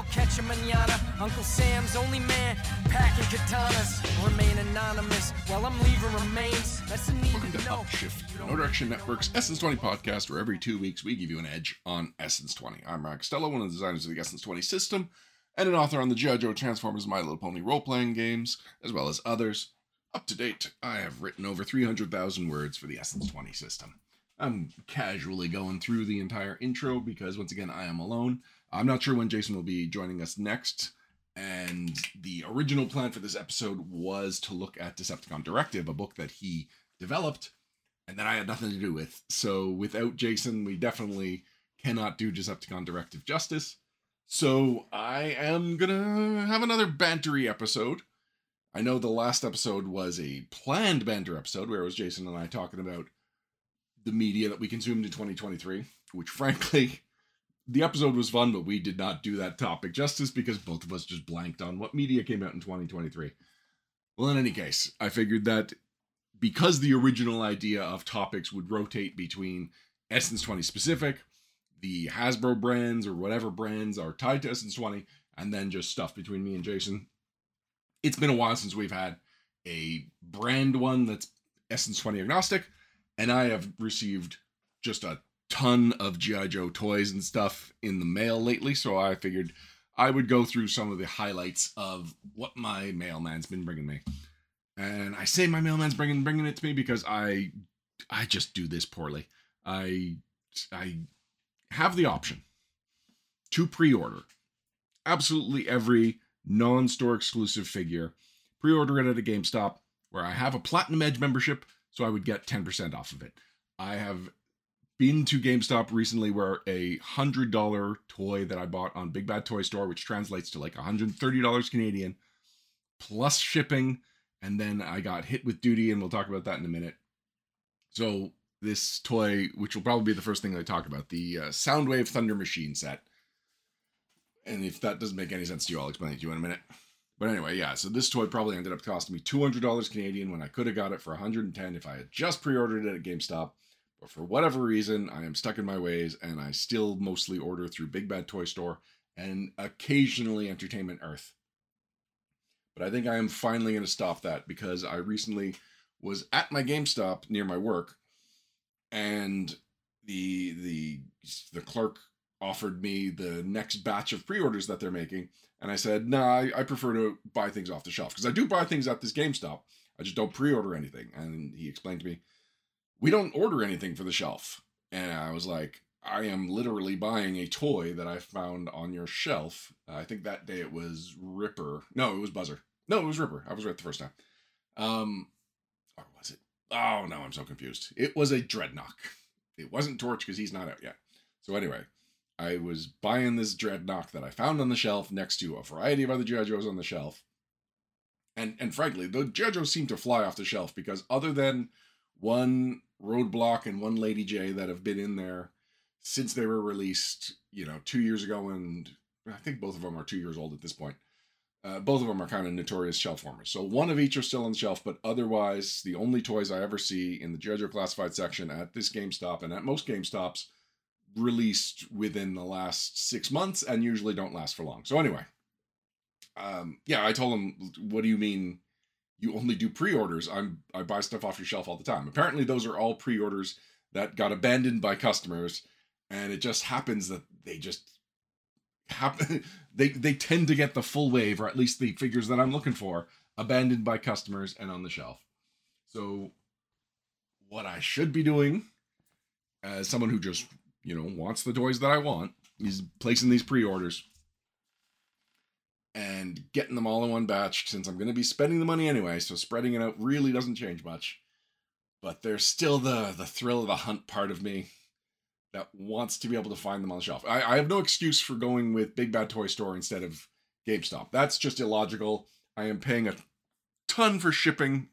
I'll catch him manana. Uncle Sam's only man, packing katanas. Remain anonymous while I'm leaving remains. That's the need Welcome to. Upshift, No Direction Network's Essence 20 podcast, where every two weeks we give you an edge on Essence 20. I'm Mark Costello, one of the designers of the Essence 20 system, and an author on the. Joe Transformers My Little Pony role playing games, as well as others. Up to date, I have written over 300,000 words for the Essence 20 system. I'm casually going through the entire intro because, once again, I am alone. I'm not sure when Jason will be joining us next. And the original plan for this episode was to look at Decepticon Directive, a book that he developed and that I had nothing to do with. So without Jason, we definitely cannot do Decepticon Directive justice. So I am gonna have another bantery episode. I know the last episode was a planned banter episode where it was Jason and I talking about the media that we consumed in 2023, which frankly, the episode was fun, but we did not do that topic justice because both of us just blanked on what media came out in 2023. Well, in any case, I figured that because the original idea of topics would rotate between Essence 20 specific, the Hasbro brands or whatever brands are tied to Essence 20, and then just stuff between me and Jason. It's been a while since we've had a brand one that's Essence 20 agnostic, and I have received just a ton of G.I. Joe toys and stuff in the mail lately, so I figured I would go through some of the highlights of what my mailman's been bringing me. And I say my mailman's bringing bringing it to me because I I just do this poorly. I I have the option to pre-order absolutely every non-store exclusive figure. Pre-order it at a GameStop where I have a Platinum Edge membership, so I would get 10% off of it. I have been to GameStop recently where a hundred dollar toy that I bought on Big Bad Toy Store, which translates to like $130 Canadian, plus shipping, and then I got hit with duty, and we'll talk about that in a minute. So this toy, which will probably be the first thing I talk about, the uh, Soundwave Thunder Machine set. And if that doesn't make any sense to you, I'll explain it to you in a minute. But anyway, yeah, so this toy probably ended up costing me $200 Canadian when I could have got it for 110 if I had just pre-ordered it at GameStop. But for whatever reason, I am stuck in my ways and I still mostly order through Big Bad Toy Store and occasionally Entertainment Earth. But I think I am finally going to stop that because I recently was at my GameStop near my work and the the the clerk offered me the next batch of pre-orders that they're making and I said, "Nah, I, I prefer to buy things off the shelf because I do buy things at this GameStop. I just don't pre-order anything." And he explained to me, "We don't order anything for the shelf." And I was like, "I am literally buying a toy that I found on your shelf." I think that day it was Ripper. No, it was Buzzer. No, it was Ripper. I was right the first time. Um, or was it? Oh no, I'm so confused. It was a Dreadnok. It wasn't Torch because he's not out yet. So anyway, I was buying this Dreadnok that I found on the shelf next to a variety of other G.I. Joes on the shelf. And and frankly, the G.I. Joes seem to fly off the shelf because other than one Roadblock and one Lady J that have been in there since they were released, you know, two years ago, and I think both of them are two years old at this point. Uh, both of them are kind of notorious shelf warmers. So one of each are still on the shelf, but otherwise, the only toys I ever see in the. Joe classified section at this GameStop and at most GameStops released within the last six months and usually don't last for long. So anyway, um, yeah, I told him, "What do you mean you only do pre-orders? I'm I buy stuff off your shelf all the time." Apparently, those are all pre-orders that got abandoned by customers, and it just happens that they just happen. They they tend to get the full wave, or at least the figures that I'm looking for, abandoned by customers and on the shelf. So, what I should be doing, as someone who just you know wants the toys that I want, is placing these pre-orders and getting them all in one batch since I'm going to be spending the money anyway. So spreading it out really doesn't change much. But there's still the the thrill of the hunt part of me that wants to be able to find them on the shelf. I, I have no excuse for going with Big Bad Toy Store instead of GameStop. That's just illogical. I am paying a ton for shipping,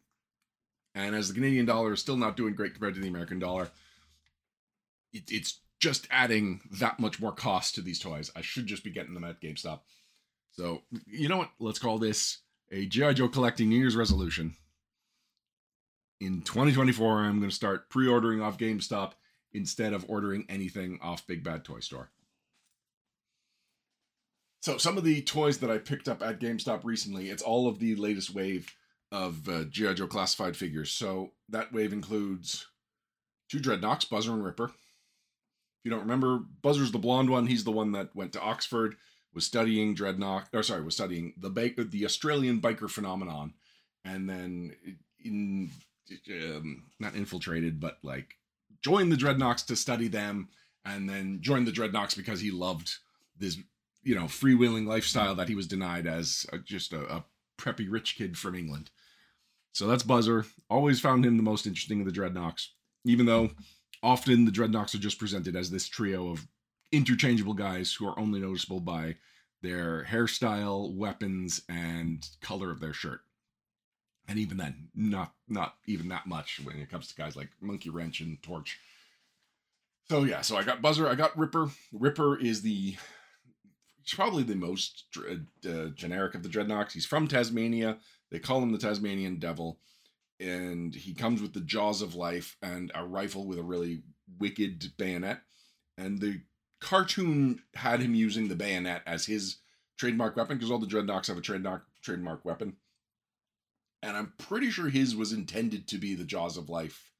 and as the Canadian dollar is still not doing great compared to the American dollar, it, it's just adding that much more cost to these toys. I should just be getting them at GameStop. So, you know what? Let's call this a G.I. Joe collecting New Year's resolution. In 2024, I'm going to start pre ordering off GameStop instead of ordering anything off Big Bad Toy Store. So some of the toys that I picked up at GameStop recently, it's all of the latest wave of uh, GI Joe classified figures. So that wave includes two Dreadnoks, Buzzer and Ripper. If you don't remember, Buzzer's the blonde one. He's the one that went to Oxford, was studying dreadnok, or sorry, was studying the ba- the Australian biker phenomenon, and then in um, not infiltrated, but like joined the Dreadnoks to study them, and then joined the Dreadnoks because he loved this, you know, freewheeling lifestyle that he was denied as a, just a, a preppy rich kid from England. So that's Buzzer. Always found him the most interesting of the Dreadnoks, even though often the Dreadnoks are just presented as this trio of interchangeable guys who are only noticeable by their hairstyle, weapons, and color of their shirt. And even then, not not even that much when it comes to guys like Monkey Wrench and Torch. So yeah, so I got Buzzer, I got Ripper. Ripper is the probably the most uh, generic of the Dreadnoks. He's from Tasmania. They call him the Tasmanian Devil, and he comes with the jaws of life and a rifle with a really wicked bayonet. And the cartoon had him using the bayonet as his trademark weapon because all the Dreadnoks have a trademark trademark weapon. And I'm pretty sure his was intended to be the jaws of life,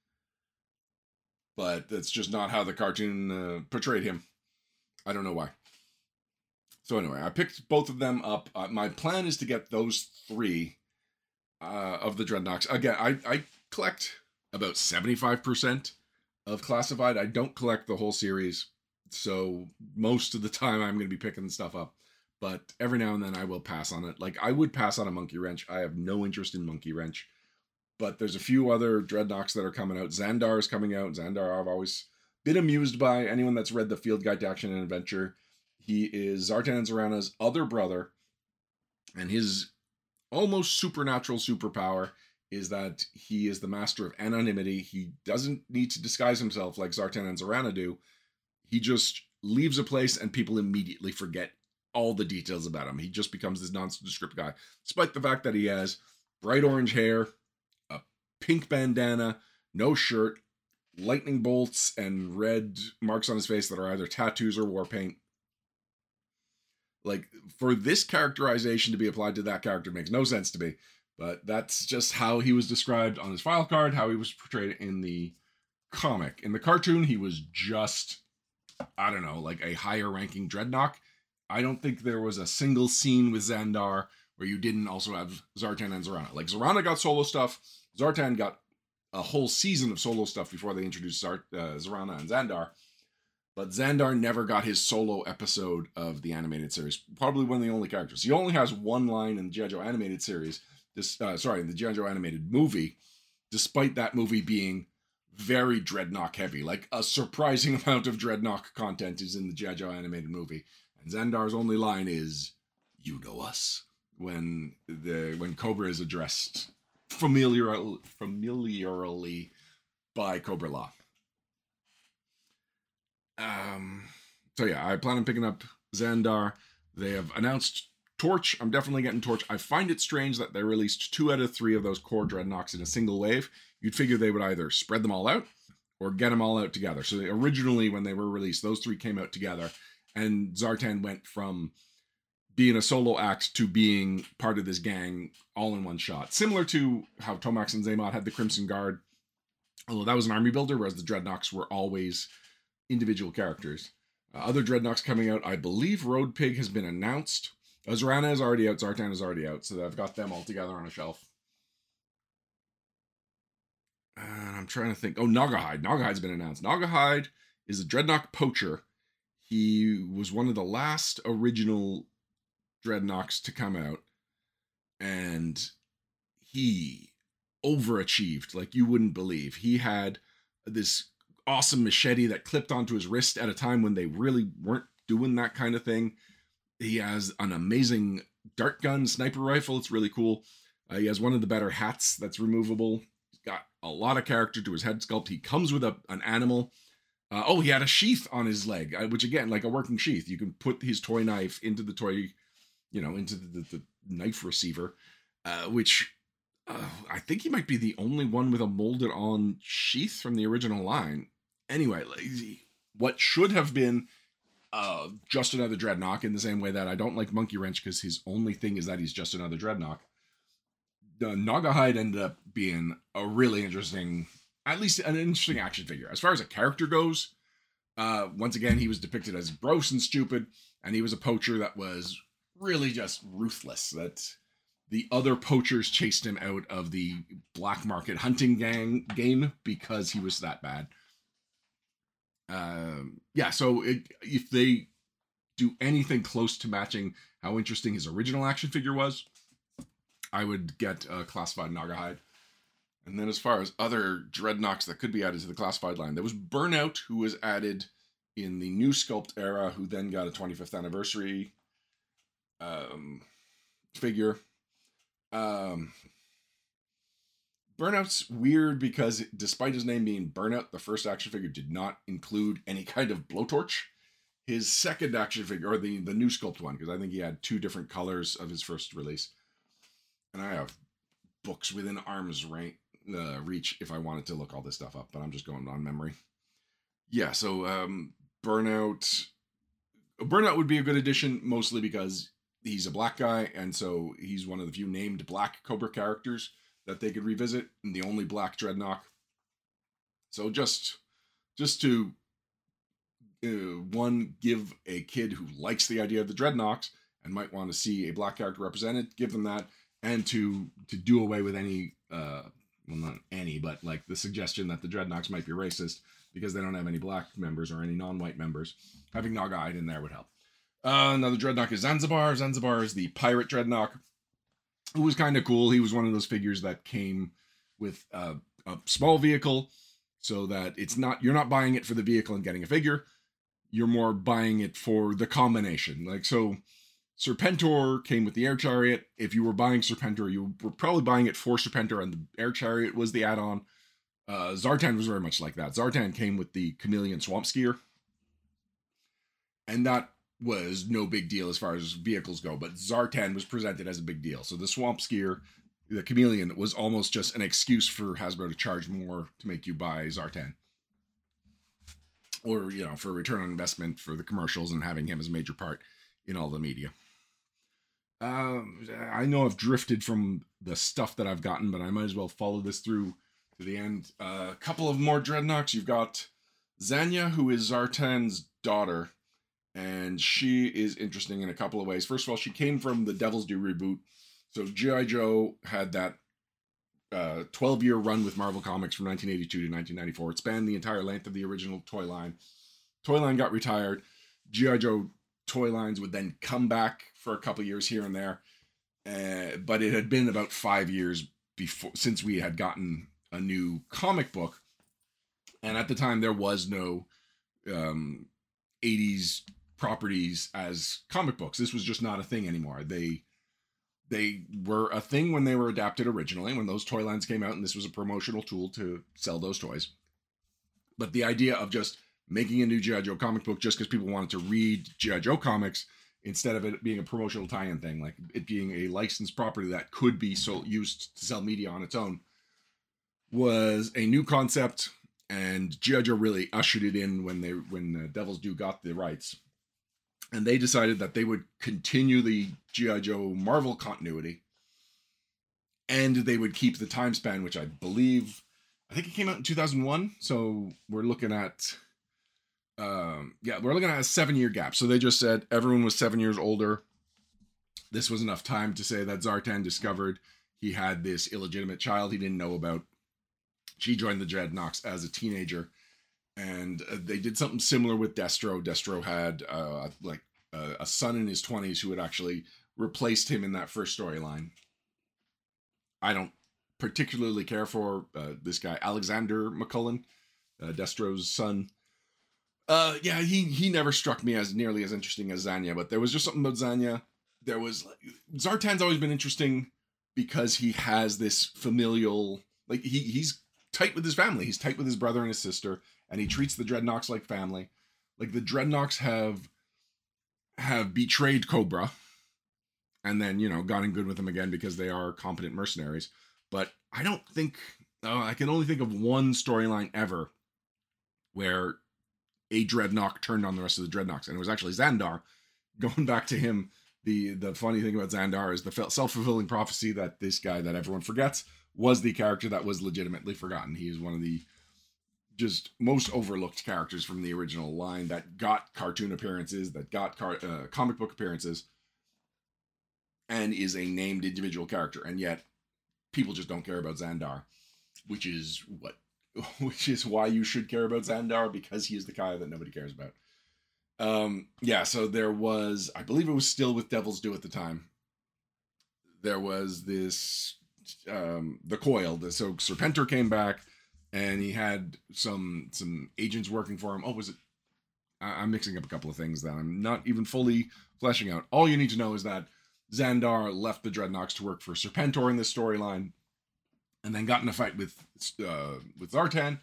but that's just not how the cartoon uh, portrayed him. I don't know why. So anyway, I picked both of them up. Uh, my plan is to get those three uh, of the Dreadnoks. Again, I, I collect about 75% of Classified. I don't collect the whole series. So most of the time I'm going to be picking stuff up. But every now and then I will pass on it. Like I would pass on a Monkey Wrench. I have no interest in Monkey Wrench. But there's a few other Dreadnoks that are coming out. Zandar is coming out. Zandar I've always been amused by. Anyone that's read the Field Guide to Action and Adventure. He is Zartan and Zarana's other brother. And his almost supernatural superpower is that he is the master of anonymity. He doesn't need to disguise himself like Zartan and Zarana do. He just leaves a place and people immediately forget all the details about him. He just becomes this nondescript guy, despite the fact that he has bright orange hair, a pink bandana, no shirt, lightning bolts, and red marks on his face that are either tattoos or war paint. Like for this characterization to be applied to that character makes no sense to me, but that's just how he was described on his file card, how he was portrayed in the comic. In the cartoon, he was just I don't know, like a higher ranking Dreadnok. I don't think there was a single scene with Zandar where you didn't also have Zartan and Zarana. Like Zarana got solo stuff, Zartan got a whole season of solo stuff before they introduced Zart, uh, Zarana and Zandar. But Zandar never got his solo episode of the animated series. Probably one of the only characters. He only has one line in the. Joe animated series. This, uh, sorry, in the. Joe animated movie, despite that movie being very dreadnok heavy. Like a surprising amount of dreadnok content is in the G.I. Animated movie. And Zandar's only line is, "You know us." When the when Cobra is addressed familiar familiarly by Cobra-La. Um. So yeah, I plan on picking up Zandar. They have announced Torch. I'm definitely getting Torch. I find it strange that they released two out of three of those core Dreadnoks in a single wave. You'd figure they would either spread them all out or get them all out together. So they, originally, when they were released, those three came out together, and Zartan went from being a solo act to being part of this gang all in one shot. Similar to how Tomax and Xamot had the Crimson Guard, although that was an army builder, whereas the Dreadnoks were always individual characters. Uh, other Dreadnoks coming out, I believe Road Pig has been announced. Zarana is already out, Zartan is already out, so I've got them all together on a shelf. And I'm trying to think. Oh, Gnawgahyde. Gnawgahyde's been announced. Gnawgahyde is a Dreadnok poacher. He was one of the last original Dreadnoks to come out, and he overachieved like you wouldn't believe. He had this awesome machete that clipped onto his wrist at a time when they really weren't doing that kind of thing. He has an amazing dart gun sniper rifle. It's really cool. Uh, he has one of the better hats that's removable. He's got a lot of character to his head sculpt. He comes with a an animal. Uh, oh, he had a sheath on his leg, uh, which again, like a working sheath, you can put his toy knife into the toy, you know, into the, the, the knife receiver, uh, which uh, I think he might be the only one with a molded on sheath from the original line. Anyway, what should have been uh, just another Dreadnok in the same way that I don't like Monkey Wrench because his only thing is that he's just another Dreadnok. The Gnawgahyde ended up being a really interesting, at least an interesting action figure. As far as a character goes, uh, once again, he was depicted as gross and stupid, and he was a poacher that was really just ruthless. That the other poachers chased him out of the black market hunting gang game because he was that bad. Um, yeah, so it, if they do anything close to matching how interesting his original action figure was, I would get a classified Gnawgahyde. And then as far as other dreadnoks that could be added to the classified line, there was Burnout, who was added in the new sculpt era, who then got a 25th anniversary um, figure. Um, Burnout's weird because despite his name being Burnout, the first action figure did not include any kind of blowtorch. His second action figure, or the, the new sculpt one, because I think he had two different colors of his first release. And I have books within arm's uh, reach if I wanted to look all this stuff up, but I'm just going on memory. Yeah, so um, Burnout. Burnout would be a good addition, mostly because he's a black guy, and so he's one of the few named black Cobra characters that they could revisit, and the only black dreadnok. So just, just to uh, one give a kid who likes the idea of the dreadnoks and might want to see a black character represented, give them that, and to to do away with any, uh, well not any, but like the suggestion that the dreadnoks might be racist because they don't have any black members or any non-white members. Having Gnawgahyde in there would help. Uh, another dreadnok is Zanzibar. Zanzibar is the pirate Dreadnok, who was kind of cool. He was one of those figures that came with a small vehicle, so that it's not you're not buying it for the vehicle and getting a figure. You're more buying it for the combination. Like so, Serpentor came with the air chariot. If you were buying Serpentor, you were probably buying it for Serpentor, and the air chariot was the add-on. Uh, Zartan was very much like that. Zartan came with the chameleon swamp skier, and that was no big deal as far as vehicles go, but Zartan was presented as a big deal. So the Swamp Skier, the Chameleon, was almost just an excuse for Hasbro to charge more to make you buy Zartan. Or, you know, for return on investment for the commercials and having him as a major part in all the media. Um, I know I've drifted from the stuff that I've gotten, but I might as well follow this through to the end. A uh, couple of more Dreadnoks. You've got Zanya, who is Zartan's daughter and she is interesting in a couple of ways. First of all, she came from the Devil's Due reboot. So G.I. Joe had that uh, 12 year run with Marvel Comics from 1982 to 1994. It spanned the entire length of the original toy line. Toy line got retired. G.I. Joe toy lines would then come back for a couple years here and there. Uh, but it had been about five years before since we had gotten a new comic book. And at the time, there was no um, 80s properties as comic books. This was just not a thing anymore. They they were a thing when they were adapted originally, when those toy lines came out, and this was a promotional tool to sell those toys. But the idea of just making a new G.I. Joe comic book just because people wanted to read G.I. Joe comics instead of it being a promotional tie-in thing, like it being a licensed property that could be sold used to sell media on its own, was a new concept, and G.I. Joe really ushered it in when they when uh, Devil's Due got the rights and they decided that they would continue the GI Joe Marvel continuity, and they would keep the time span, which I believe, I think it came out in 2001. So we're looking at, um, yeah, we're looking at a seven year gap. So they just said everyone was seven years older. This was enough time to say that Zartan discovered he had this illegitimate child he didn't know about. She joined the Dreadnoks as a teenager and uh, they did something similar with Destro. Destro had uh, like a son in his twenties who had actually replaced him in that first storyline. I don't particularly care for uh, this guy Alexander McCullen, uh, Destro's son. Uh, yeah, he he never struck me as nearly as interesting as Zanya, but there was just something about Zanya. There was Zartan's always been interesting because he has this familial like he he's tight with his family. He's tight with his brother and his sister and he treats the Dreadnoks like family. Like the Dreadnoks have have betrayed Cobra and then, you know, gotten good with them again because they are competent mercenaries. But I don't think uh, I can only think of one storyline ever where a dreadnok turned on the rest of the dreadnoks, and it was actually Zandar. Going back to him, the the funny thing about Zandar is the self fulfilling prophecy that this guy that everyone forgets was the character that was legitimately forgotten. He is one of the just most overlooked characters from the original line that got cartoon appearances, that got car- uh, comic book appearances, and is a named individual character, and yet people just don't care about Zandar, which is what, which is why you should care about Zandar because he is the guy that nobody cares about. Um, yeah, so there was, I believe it was still with Devil's Due at the time. There was this, um, the coil. So Serpentor came back, and he had some some agents working for him. Oh, was it? I, I'm mixing up a couple of things that I'm not even fully fleshing out. All you need to know is that Zandar left the Dreadnoks to work for Serpentor in this storyline, and then got in a fight with uh, with Zartan.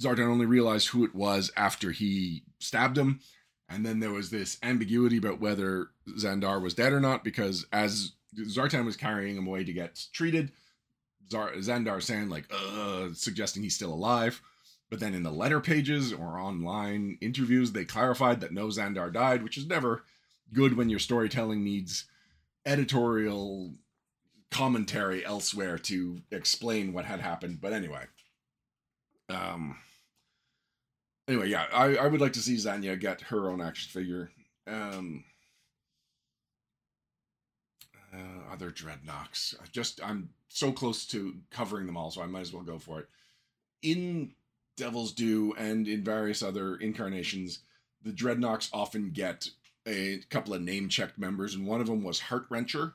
Zartan only realized who it was after he stabbed him, and then there was this ambiguity about whether Zandar was dead or not because as Zartan was carrying him away to get treated, Zandar saying like, uh, suggesting he's still alive. But then in the letter pages or online interviews, they clarified that no Zandar died, which is never good when your storytelling needs editorial commentary elsewhere to explain what had happened. But anyway, um, anyway, yeah, I, I would like to see Zanya get her own action figure. Um, uh, other dreadnoks. I just I'm so close to covering them all, so I might as well go for it. In Devil's Due and in various other incarnations, the dreadnoks often get a couple of name checked members, and one of them was Heart Wrencher.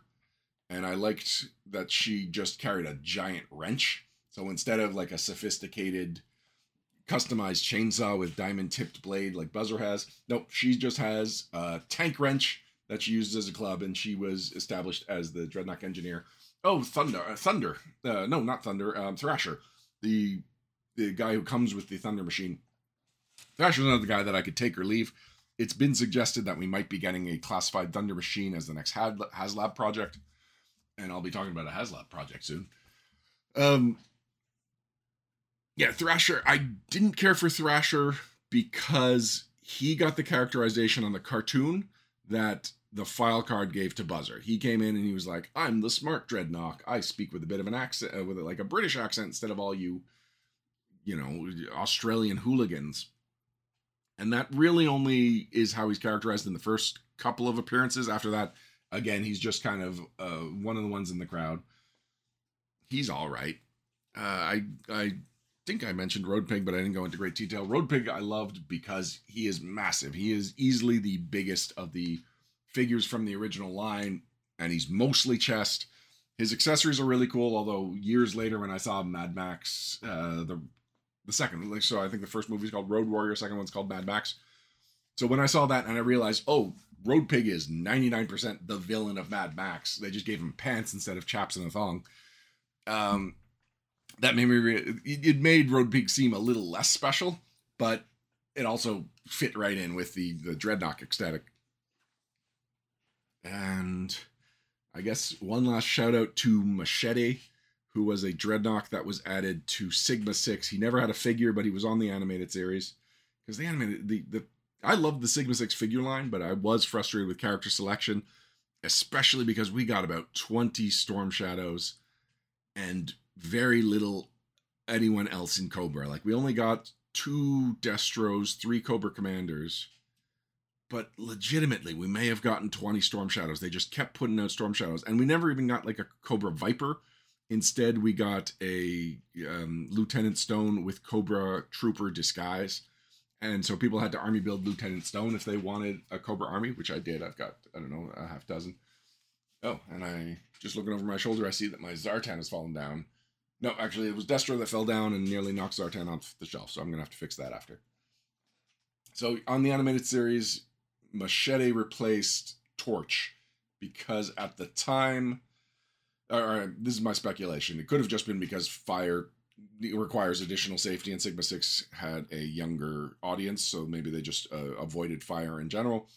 And I liked that she just carried a giant wrench. So instead of like a sophisticated, customized chainsaw with diamond tipped blade like Buzzer has, nope, she just has a tank wrench that she uses as a club, and she was established as the Dreadnok engineer. Oh, Thunder, uh, Thunder, uh, no, not Thunder, um, Thrasher, the the guy who comes with the Thunder machine. Thrasher's another guy that I could take or leave it's been suggested that we might be getting a classified Thunder Machine as the next HasLab project, and I'll be talking about a HasLab project soon. Um, yeah, Thrasher. I didn't care for Thrasher because he got the characterization on the cartoon that the file card gave to Buzzer. He came in and he was like, "I'm the smart Dreadnok. I speak with a bit of an accent, uh, with like a British accent instead of all you, you know, Australian hooligans." And that really only is how he's characterized in the first couple of appearances. After that, again, he's just kind of uh, one of the ones in the crowd. He's all right. Uh, I I think I mentioned Road Pig, but I didn't go into great detail. Road Pig I loved because he is massive. He is easily the biggest of the figures from the original line, and he's mostly chest. His accessories are really cool, although years later when I saw Mad Max, uh, the the second. Like so, I think the first movie is called Road Warrior. Second one's called Mad Max. So when I saw that and I realized, oh, Road Pig is 99% the villain of Mad Max. They just gave him pants instead of chaps and a thong. Um, that made me. Re- it made Road Pig seem a little less special, but it also fit right in with the the dreadnok aesthetic. And I guess one last shout out to Machete who was a dreadnok that was added to Sigma Six. He never had a figure, but he was on the animated series because the animated the the I loved the Sigma Six figure line, but I was frustrated with character selection, especially because we got about twenty Storm Shadows and very little anyone else in Cobra. Like we only got two Destros, three Cobra Commanders. But legitimately, we may have gotten 20 Storm Shadows. They just kept putting out Storm Shadows. And we never even got like a Cobra Viper Instead, we got a um, Lieutenant Stone with Cobra Trooper disguise. And so people had to army build Lieutenant Stone if they wanted a Cobra army, which I did. I've got, I don't know, a half dozen. Oh, and I just looking over my shoulder, I see that my Zartan has fallen down. No, actually, it was Destro that fell down and nearly knocked Zartan off the shelf. So I'm to have to fix that after. So on the animated series, Machete replaced Torch because at the time right, this is my speculation. It could have just been because fire requires additional safety, and Sigma Six had a younger audience, so maybe they just uh, avoided fire in general.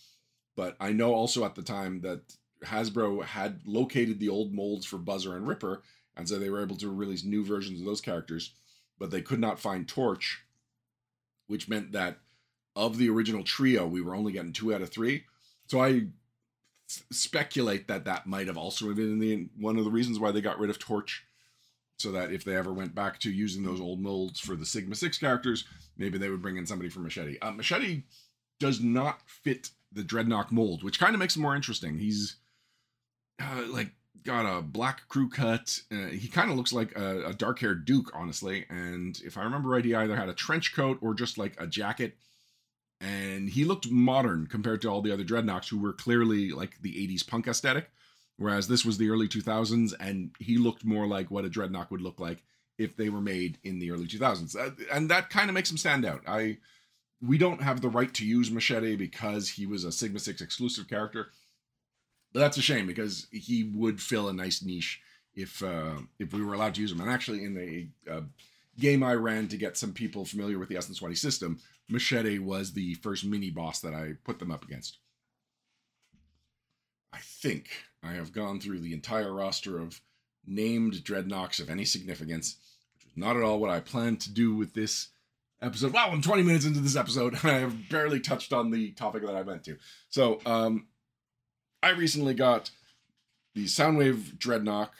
But I know also at the time that Hasbro had located the old molds for Buzzer and Ripper, and so they were able to release new versions of those characters, but they could not find Torch, which meant that of the original trio, we were only getting two out of three. So I speculate that that might have also been the one of the reasons why they got rid of Torch, so that if they ever went back to using those old molds for the Sigma Six characters, maybe they would bring in somebody from Machete. Uh, Machete does not fit the Dreadnok mold, which kind of makes him more interesting. He's uh, like got a black crew cut. Uh, he kind of looks like a, a dark haired Duke, honestly. And if I remember right, he either had a trench coat or just like a jacket. And he looked modern compared to all the other Dreadnoks who were clearly like the 80s punk aesthetic. Whereas this was the early 2000s, and he looked more like what a Dreadnok would look like if they were made in the early 2000s. Uh, and that kind of makes him stand out. I we don't have the right to use Machete because he was a Sigma 6 exclusive character. But that's a shame because he would fill a nice niche if uh, if we were allowed to use him. And actually, in a uh, game I ran to get some people familiar with the Essence 20 system, Machete was the first mini boss that I put them up against. I think I have gone through the entire roster of named dreadnoks of any significance, which was not at all what I planned to do with this episode. Wow, I'm 20 minutes into this episode, and I have barely touched on the topic that I meant to. So, um, I recently got the Soundwave Dreadnok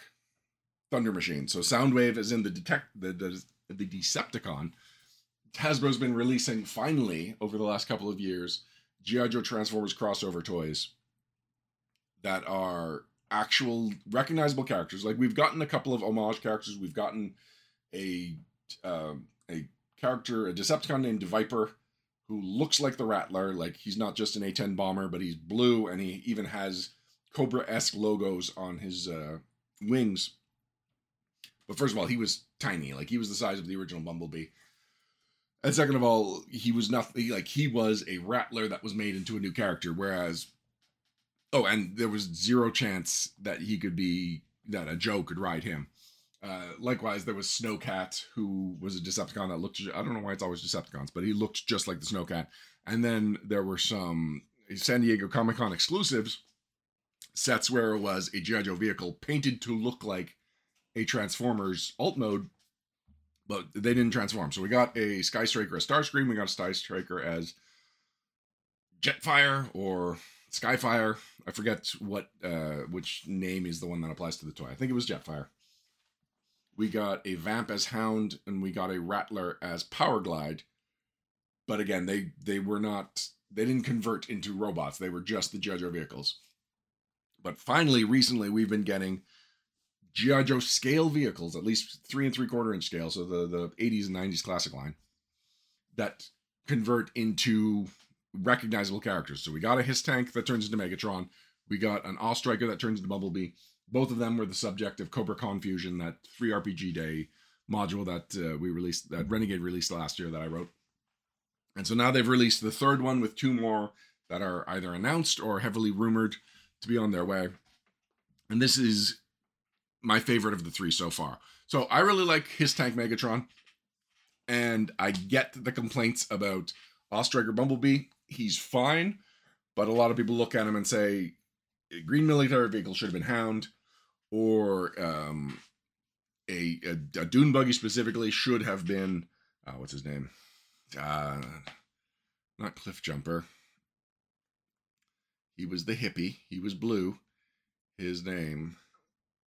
Thunder Machine. So Soundwave is in the detect the, the the Decepticon. Hasbro's been releasing finally over the last couple of years GI Joe Transformers crossover toys that are actual recognizable characters. Like we've gotten a couple of homage characters. We've gotten a um, a character, a Decepticon named Viper, who looks like the Rattler. Like he's not just an A10 bomber, but he's blue, and he even has Cobra-esque logos on his uh, wings. But first of all, he was tiny. Like he was the size of the original Bumblebee. And second of all, he was nothing like he was a Rattler that was made into a new character. Whereas, oh, and there was zero chance that he could be that a Joe could ride him. Uh, likewise, there was Snowcat, who was a Decepticon that looked. I don't know why it's always Decepticons, but he looked just like the Snowcat. And then there were some San Diego Comic Con exclusives sets where it was a G.I. Joe vehicle painted to look like a Transformers alt mode, but they didn't transform. So we got a Sky Striker as Starscream, we got a Sky Striker as Jetfire or Skyfire. I forget what uh, which name is the one that applies to the toy. I think it was Jetfire. We got a Vamp as Hound, and we got a Rattler as Powerglide. But again, they they were not they didn't convert into robots. They were just the. Joe vehicles. But finally, recently, we've been getting GI Joe scale vehicles, at least three and three quarter inch scale, so the the 80s and 90s classic line, that convert into recognizable characters. So we got a Hiss tank that turns into Megatron. We got an A.W.E. Striker that turns into Bumblebee. Both of them were the subject of Cobra Confusion, that free RPG Day module that uh, we released, that Renegade released last year that I wrote. And so now they've released the third one with two more that are either announced or heavily rumored to be on their way. And this is my favorite of the three so far. So I really like HISS tank Megatron, and I get the complaints about A.W.E. Striker Bumblebee. He's fine, but a lot of people look at him and say Green Military Vehicle should have been Hound, or um, a, a, a Dune Buggy specifically should have been uh, what's his name? Uh, not Cliff Jumper. He was the hippie. He was blue. His name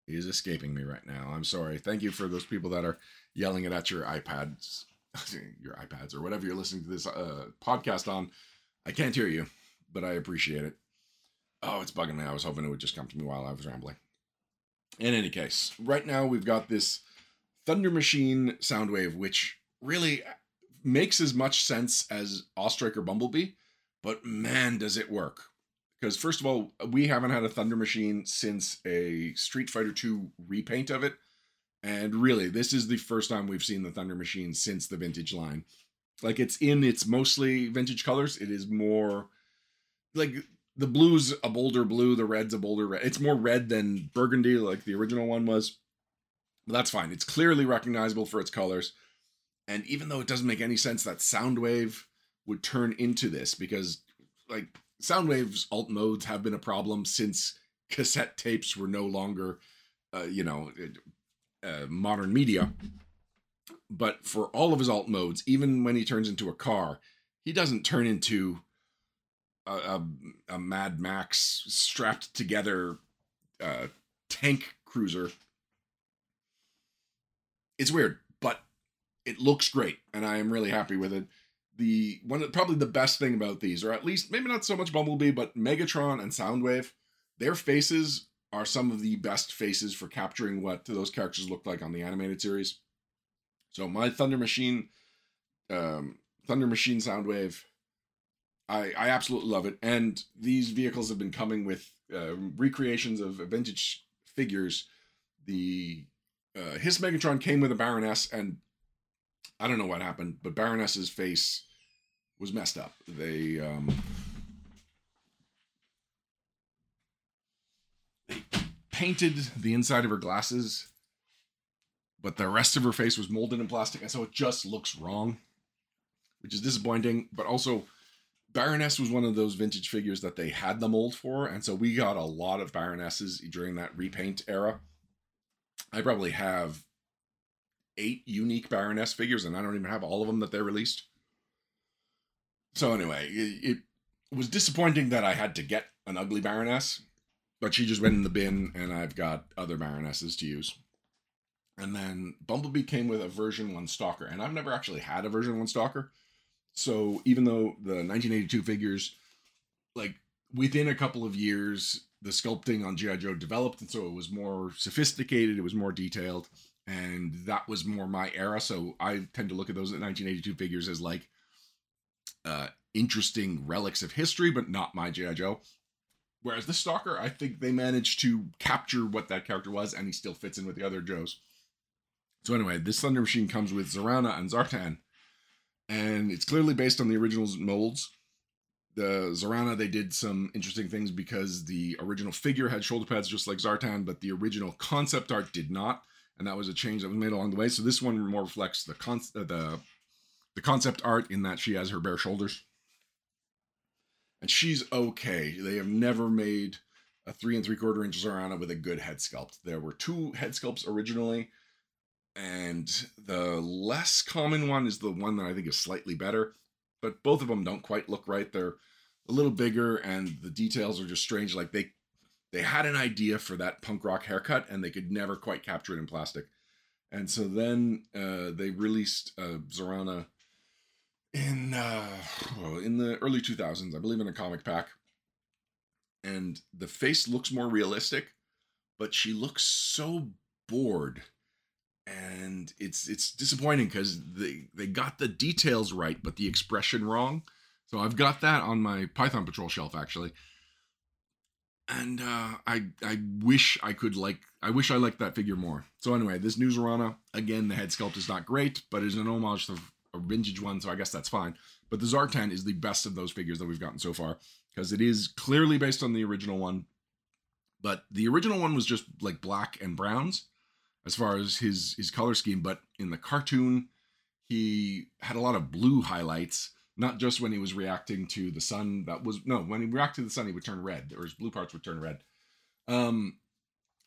is escaping me right now. I'm sorry. Thank you for those people that are yelling it at your iPads, your iPads, or whatever you're listening to this uh, podcast on. I can't hear you, but I appreciate it. Oh, it's bugging me. I was hoping it would just come to me while I was rambling. In any case, right now we've got this Thunder Machine Soundwave, which really makes as much sense as A.W.E. Striker Bumblebee, but man, does it work. Because first of all, we haven't had a Thunder Machine since a Street Fighter II repaint of it. And really, this is the first time we've seen the Thunder Machine since the vintage line. Like it's in its mostly vintage colors. It is more like the blue's a bolder blue, the red's a bolder red. It's more red than burgundy, like the original one was. But that's fine. It's clearly recognizable for its colors. And even though it doesn't make any sense that Soundwave would turn into this, because like Soundwave's alt modes have been a problem since cassette tapes were no longer, uh, you know, uh, modern media. But for all of his alt modes, even when he turns into a car, he doesn't turn into a, a, a Mad Max strapped together uh, tank cruiser. It's weird, but it looks great, and I am really happy with it. The one probably the best thing about these, or at least maybe not so much Bumblebee, but Megatron and Soundwave, their faces are some of the best faces for capturing what those characters look like on the animated series. So my Thunder Machine, um, Thunder Machine Soundwave, I I absolutely love it. And these vehicles have been coming with uh, recreations of vintage figures. The uh, his Megatron came with a Baroness, and I don't know what happened, but Baroness's face was messed up. They um, they painted the inside of her glasses, but the rest of her face was molded in plastic, and so it just looks wrong, which is disappointing. But also, Baroness was one of those vintage figures that they had the mold for, and so we got a lot of Baronesses during that repaint era. I probably have eight unique Baroness figures, and I don't even have all of them that they released. So anyway, it, it was disappointing that I had to get an ugly Baroness but she just went in the bin, and I've got other Baronesses to use. And then Bumblebee came with a version 1 Stalker, and I've never actually had a version 1 Stalker. So even though the 1982 figures, like within a couple of years, the sculpting on G.I. Joe developed, and so it was more sophisticated, it was more detailed, and that was more my era. So I tend to look at those 1982 figures as like uh, interesting relics of history, but not my G.I. Joe. Whereas the Stalker, I think they managed to capture what that character was, and he still fits in with the other Joes. So anyway, this Thunder Machine comes with Zarana and Zartan, and it's clearly based on the original molds. The Zarana, they did some interesting things because the original figure had shoulder pads just like Zartan, but the original concept art did not, and that was a change that was made along the way. So this one more reflects the con- uh, the the concept art in that she has her bare shoulders and she's okay. They have never made a three and three quarter inch Zarana with a good head sculpt. There were two head sculpts originally, and the less common one is the one that I think is slightly better, but both of them don't quite look right. They're a little bigger, and the details are just strange. Like they they had an idea for that punk rock haircut, and they could never quite capture it in plastic. And so then uh, they released uh, Zarana in uh, in the early 2000s, I believe, in a comic pack, and the face looks more realistic, but she looks so bored, and it's it's disappointing because they they got the details right, but the expression wrong. So I've got that on my Python Patrol shelf actually, and uh, I I wish I could like I wish I liked that figure more. So anyway, this new Zarana again, the head sculpt is not great, but it's an homage to a vintage one, so I guess that's fine. But the Zartan is the best of those figures that we've gotten so far because it is clearly based on the original one. But the original one was just like black and browns as far as his his color scheme, but in the cartoon he had a lot of blue highlights, not just when he was reacting to the sun that was no, when he reacted to the sun he would turn red or his blue parts would turn red. Um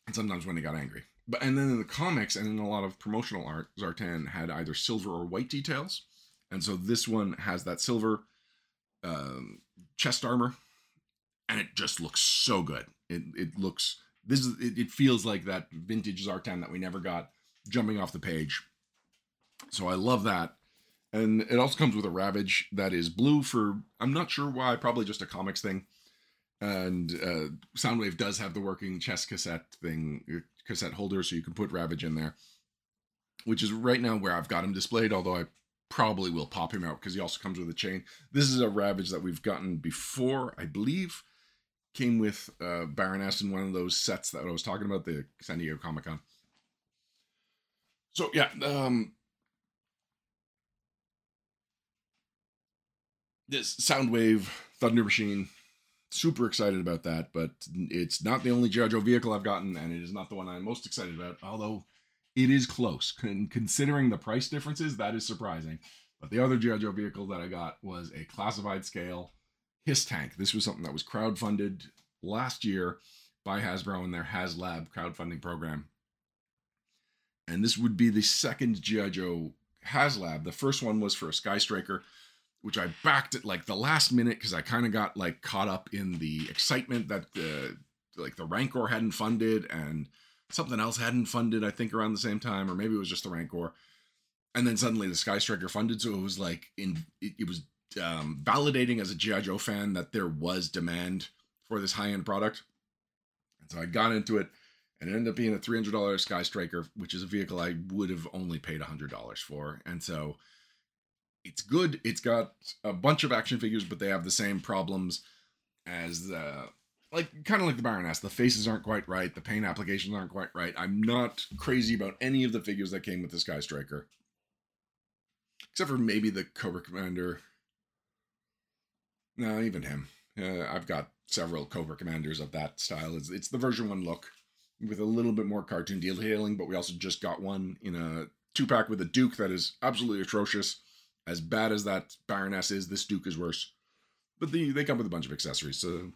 and sometimes when he got angry. But and then in the comics and in a lot of promotional art, Zartan had either silver or white details, and so this one has that silver um, chest armor, and it just looks so good. It it looks this is it, it feels like that vintage Zartan that we never got jumping off the page. So I love that. And it also comes with a Ravage that is blue for I'm not sure why, probably just a comics thing and uh, Soundwave does have the working chess cassette thing, uh, cassette holder, so you can put Ravage in there, which is right now where I've got him displayed. Although I probably will pop him out because he also comes with a chain. This is a Ravage that we've gotten before, I believe, came with uh, Baroness in one of those sets that I was talking about, the San Diego Comic Con. So yeah, um, this Soundwave Thunder Machine super excited about that, but it's not the only G.I. Joe vehicle I've gotten, and it is not the one I'm most excited about, although it is close. considering the price differences, that is surprising. But the other G.I. Joe vehicle that I got was a classified scale HISS tank. This was something that was crowdfunded last year by Hasbro in their HasLab crowdfunding program. And this would be the second G.I. Joe HasLab. The first one was for a Sky Striker, which I backed at like the last minute because I kind of got like caught up in the excitement that the like the Rancor hadn't funded and something else hadn't funded. I think around the same time, or maybe it was just the Rancor. And then suddenly the Sky Striker funded, so it was like in it, it was um, validating as a GI Joe fan that there was demand for this high end product. And so I got into it, and it ended up being a three hundred dollars Sky Striker, which is a vehicle I would have only paid hundred dollars for. And so it's good. It's got a bunch of action figures, but they have the same problems as the like kind of like the Baroness. The faces aren't quite right. The paint applications aren't quite right. I'm not crazy about any of the figures that came with the Sky Striker, except for maybe the Cobra Commander. No, even him. Uh, I've got several Cobra Commanders of that style. It's, it's the version one look with a little bit more cartoon detailing, but we also just got one in a two pack with a Duke that is absolutely atrocious. As bad as that Baroness is, this Duke is worse. But the, they come with a bunch of accessories, so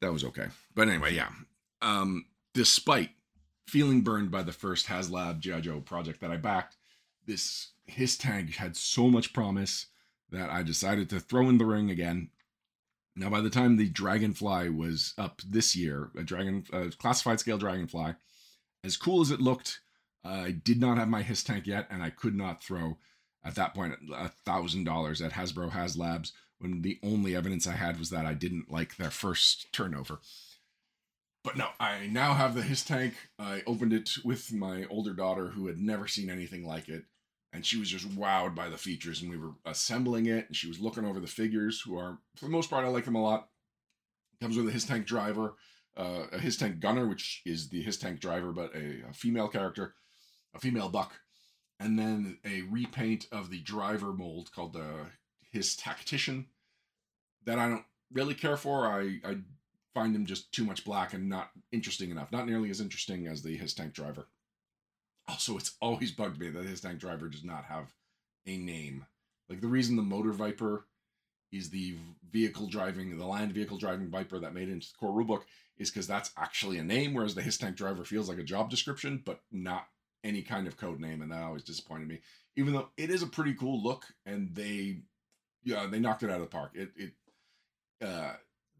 that was okay. But anyway, yeah. Um, despite feeling burned by the first HasLab G.I. Joe project that I backed, this HISS tank had so much promise that I decided to throw in the ring again. Now, by the time the Dragonfly was up this year, a dragon a classified scale Dragonfly, as cool as it looked, I did not have my HISS tank yet, and I could not throw at that point a thousand dollars at Hasbro HasLabs when the only evidence I had was that I didn't like their first turnover. But no, I now have the HISS tank. I opened it with my older daughter who had never seen anything like it. And she was just wowed by the features. And we were assembling it and she was looking over the figures, who are, for the most part, I like them a lot. Comes with a HISS tank driver, uh, a HISS tank gunner, which is the HISS tank driver, but a, a female character, a female buck and then a repaint of the driver mold called the HISS tactician that I don't really care for. I I find him just too much black and not interesting enough. Not nearly as interesting as the HISS tank driver. Also, it's always bugged me that HISS tank driver does not have a name. Like the reason the motor viper is the vehicle driving, the land vehicle driving viper that made it into the core rulebook is because that's actually a name, whereas the HISS tank driver feels like a job description, but not any kind of code name, and that always disappointed me. Even though it is a pretty cool look, and they, yeah, they knocked it out of the park. It, it, uh,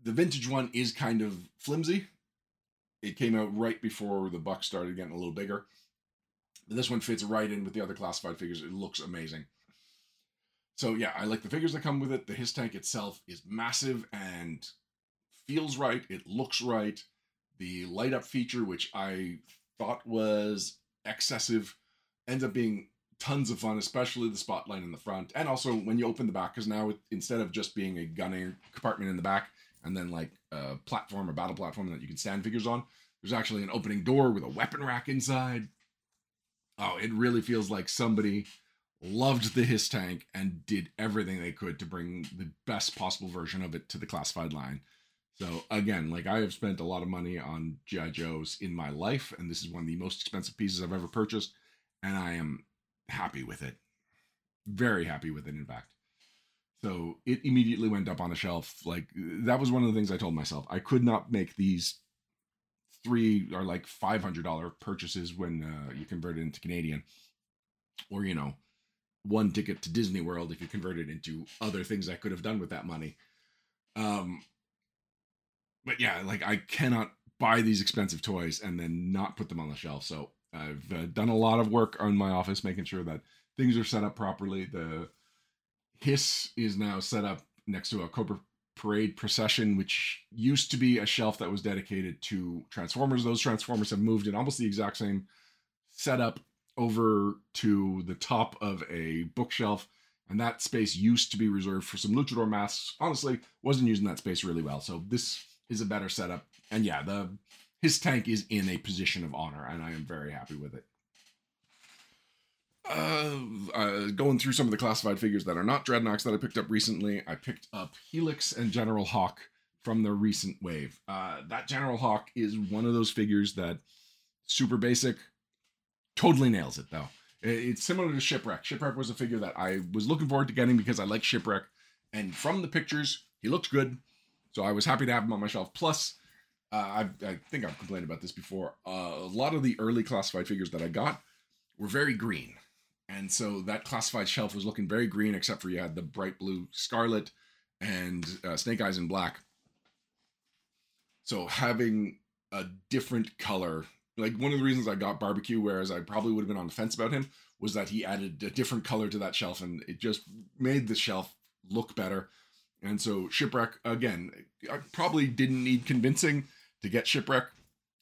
the vintage one is kind of flimsy. It came out right before the buck started getting a little bigger. But this one fits right in with the other classified figures. It looks amazing. So yeah, I like the figures that come with it. The HISS tank itself is massive and feels right. It looks right. The light up feature, which I thought was excessive ends up being tons of fun, especially the spotlight in the front, and also when you open the back, because now it, instead of just being a gunning compartment in the back and then like a platform, a battle platform that you can stand figures on, there's actually an opening door with a weapon rack inside. Oh, it really feels like somebody loved the HISS tank and did everything they could to bring the best possible version of it to the classified line. So again, like I have spent a lot of money on GI Joes in my life, and this is one of the most expensive pieces I've ever purchased, and I am happy with it. Very happy with it, in fact. So it immediately went up on a shelf. Like that was one of the things I told myself. I could not make these three or like five hundred dollar purchases when uh, you convert it into Canadian, or you know, one ticket to Disney World if you convert it into other things I could have done with that money. Um, but yeah, like I cannot buy these expensive toys and then not put them on the shelf. So I've uh, done a lot of work on my office, making sure that things are set up properly. The hiss is now set up next to a Cobra Parade procession, which used to be a shelf that was dedicated to Transformers. Those Transformers have moved in almost the exact same setup over to the top of a bookshelf. And that space used to be reserved for some luchador masks. Honestly, wasn't using that space really well. So this is a better setup. And yeah, the HISS tank is in a position of honor, and I am very happy with it. Uh, uh, going through some of the classified figures that are not dreadnoks that I picked up recently, I picked up Helix and General Hawk from the recent wave. Uh, that General Hawk is one of those figures that super basic, totally nails it though. It's similar to Shipwreck. Shipwreck was a figure that I was looking forward to getting because I like Shipwreck, and from the pictures, he looked good. So I was happy to have them on my shelf. Plus, uh, I, I think I've complained about this before. Uh, a lot of the early classified figures that I got were very green. And so that classified shelf was looking very green, except for you had the bright blue scarlet and uh, snake eyes in black. So having a different color, like one of the reasons I got barbecue, whereas I probably would have been on the fence about him, was that he added a different color to that shelf and it just made the shelf look better. And so Shipwreck, again, I probably didn't need convincing to get Shipwreck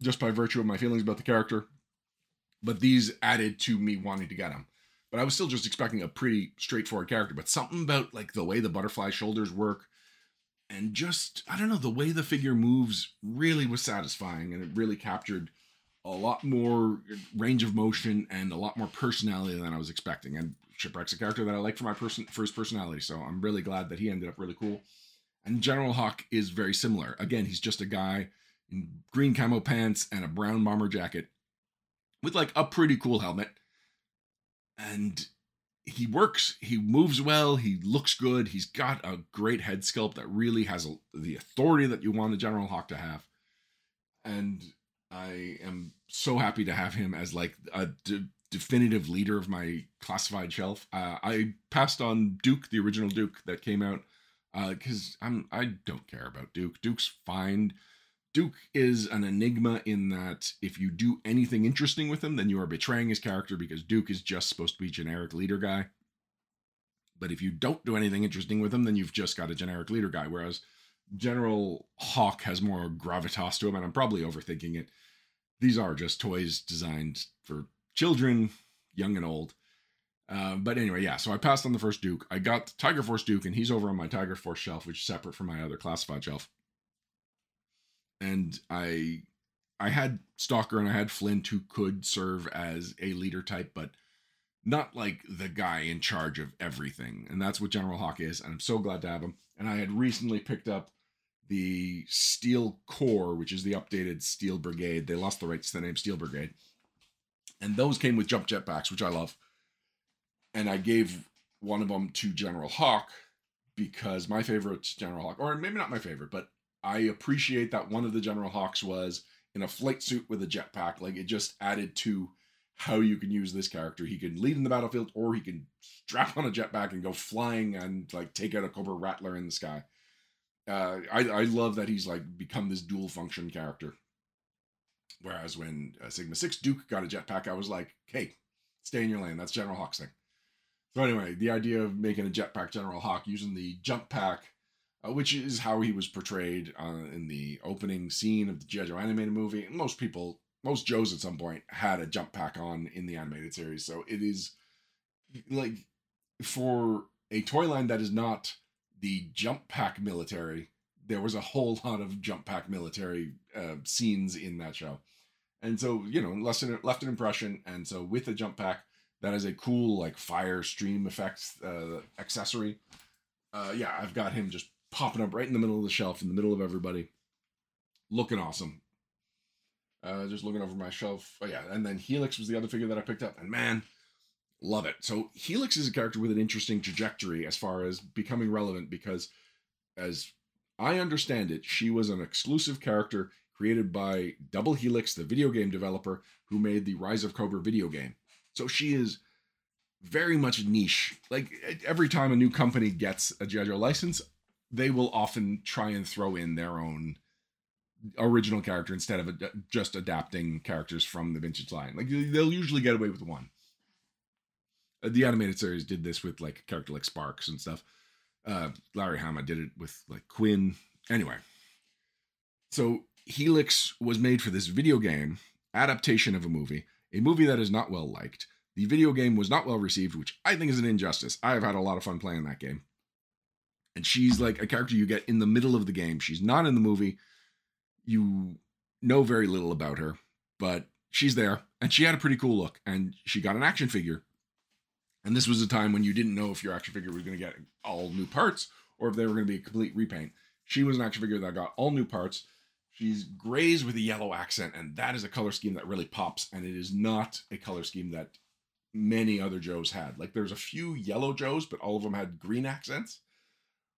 just by virtue of my feelings about the character. But these added to me wanting to get him. But I was still just expecting a pretty straightforward character. But something about like the way the butterfly shoulders work and just, I don't know, the way the figure moves really was satisfying and it really captured a lot more range of motion and a lot more personality than I was expecting. And Shipwreck's a character that I like for my person for his personality, so I'm really glad that he ended up really cool. And General Hawk is very similar. Again, he's just a guy in green camo pants and a brown bomber jacket with like a pretty cool helmet. And he works, he moves well, he looks good, he's got a great head sculpt that really has a, the authority that you want a General Hawk to have. And I am so happy to have him as like a definitive leader of my classified shelf. Uh, I passed on Duke, the original Duke that came out, because uh, I'm I don't care about Duke. Duke's fine. Duke is an enigma in that if you do anything interesting with him, then you are betraying his character because Duke is just supposed to be generic leader guy. But if you don't do anything interesting with him, then you've just got a generic leader guy. Whereas General Hawk has more gravitas to him, and I'm probably overthinking it. These are just toys designed for children, young and old. Uh, but anyway, yeah. So I passed on the first Duke. I got Tiger Force Duke, and he's over on my Tiger Force shelf, which is separate from my other classified shelf. And I, I had Stalker and I had Flint, who could serve as a leader type, but not like the guy in charge of everything. And that's what General Hawk is. And I'm so glad to have him. And I had recently picked up the Steel Corps, which is the updated Steel Brigade. They lost the rights to the name Steel Brigade and those came with jump jetpacks, which I love. And I gave one of them to General Hawk because my favorite General Hawk, or maybe not my favorite, but I appreciate that one of the General Hawks was in a flight suit with a jetpack. Like it just added to how you can use this character. He can lead in the battlefield, or he can strap on a jetpack and go flying and like take out a Cobra Rattler in the sky. Uh, I I love that he's like become this dual function character. Whereas when uh, Sigma 6 Duke got a jetpack, I was like, hey, stay in your lane. That's General Hawk's thing. So, anyway, the idea of making a jetpack General Hawk using the jump pack, uh, which is how he was portrayed uh, in the opening scene of the G.I. Joe animated movie. And most people, most Joes at some point had a jump pack on in the animated series. So, it is like for a toy line that is not the jump pack military, there was a whole lot of jump pack military uh, scenes in that show. And so, you know, left an, left an impression. And so with the jump pack, that is a cool like fire stream effects uh, accessory. Uh, yeah, I've got him just popping up right in the middle of the shelf, in the middle of everybody, looking awesome. Uh, just looking over my shelf. Oh yeah, and then Helix was the other figure that I picked up, and man, love it. So Helix is a character with an interesting trajectory as far as becoming relevant because, as I understand it, she was an exclusive character created by Double Helix, the video game developer who made the Rise of Cobra video game. So she is very much niche. Like every time a new company gets a G.I. Joe license, they will often try and throw in their own original character instead of just adapting characters from the vintage line. Like they'll usually get away with one. Uh, the animated series did this with like a character like Sparks and stuff. Uh, Larry Hama did it with like Quinn. Anyway, so Helix was made for this video game adaptation of a movie, a movie that is not well liked. The video game was not well received, which I think is an injustice. I have had a lot of fun playing that game. And she's like a character you get in the middle of the game. She's not in the movie. You know very little about her, but she's there and she had a pretty cool look and she got an action figure. And this was a time when you didn't know if your action figure was going to get all new parts or if they were going to be a complete repaint. She was an action figure that got all new parts She's grays with a yellow accent, and that is a color scheme that really pops. And it is not a color scheme that many other Joes had. Like there's a few yellow Joes, but all of them had green accents,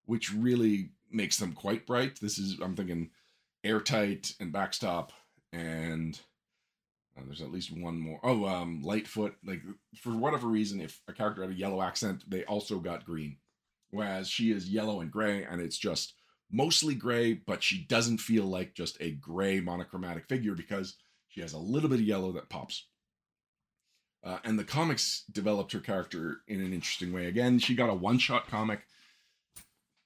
which really makes them quite bright. This is I'm thinking airtight and backstop and Uh, there's at least one more. Oh, um, Lightfoot. Like for whatever reason, if a character had a yellow accent, they also got green, whereas she is yellow and gray, and it's just mostly gray, but she doesn't feel like just a gray monochromatic figure because she has a little bit of yellow that pops. Uh, and the comics developed her character in an interesting way. Again, she got a one-shot comic.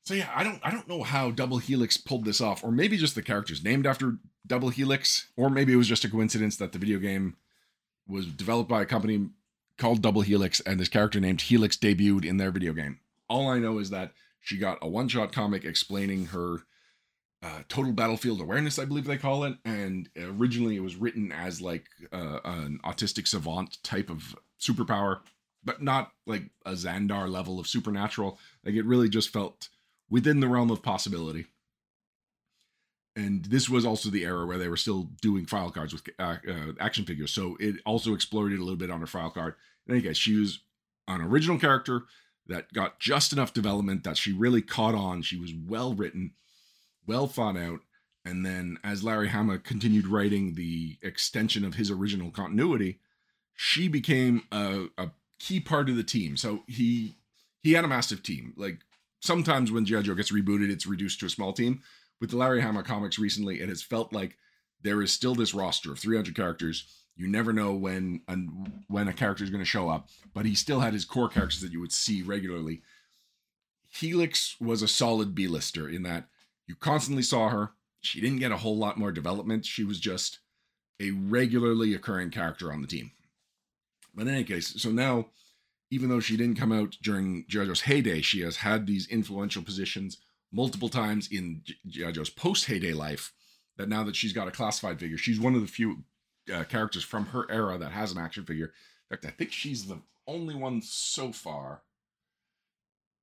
So yeah, I don't I don't know how Double Helix pulled this off, or maybe just the characters named after Double Helix, or maybe it was just a coincidence that the video game was developed by a company called Double Helix, and this character named Helix debuted in their video game. All I know is that she got a one-shot comic explaining her uh, total battlefield awareness, I believe they call it. And originally it was written as like uh, an autistic savant type of superpower, but not like a Zandar level of supernatural. Like it really just felt within the realm of possibility. And this was also the era where they were still doing file cards with uh, uh, action figures. So it also explored it a little bit on her file card. In any case, she was an original character that got just enough development that she really caught on. She was well written well thought out. And then as Larry Hama continued writing the extension of his original continuity, she became a, a key part of the team. So he he had a massive team. Like sometimes when G.I. Joe gets rebooted, it's reduced to a small team. With the Larry Hama comics recently, it has felt like there is still this roster of 300 characters. You never know when and when a character is going to show up, but he still had his core characters that you would see regularly. Helix was a solid B-lister in that you constantly saw her. She didn't get a whole lot more development. She was just a regularly occurring character on the team. But in any case, so now, even though she didn't come out during Jojo's heyday, she has had these influential positions multiple times in Jojo's post heyday life. That now that she's got a classified figure, she's one of the few uh, characters from her era that has an action figure. In fact, I think she's the only one so far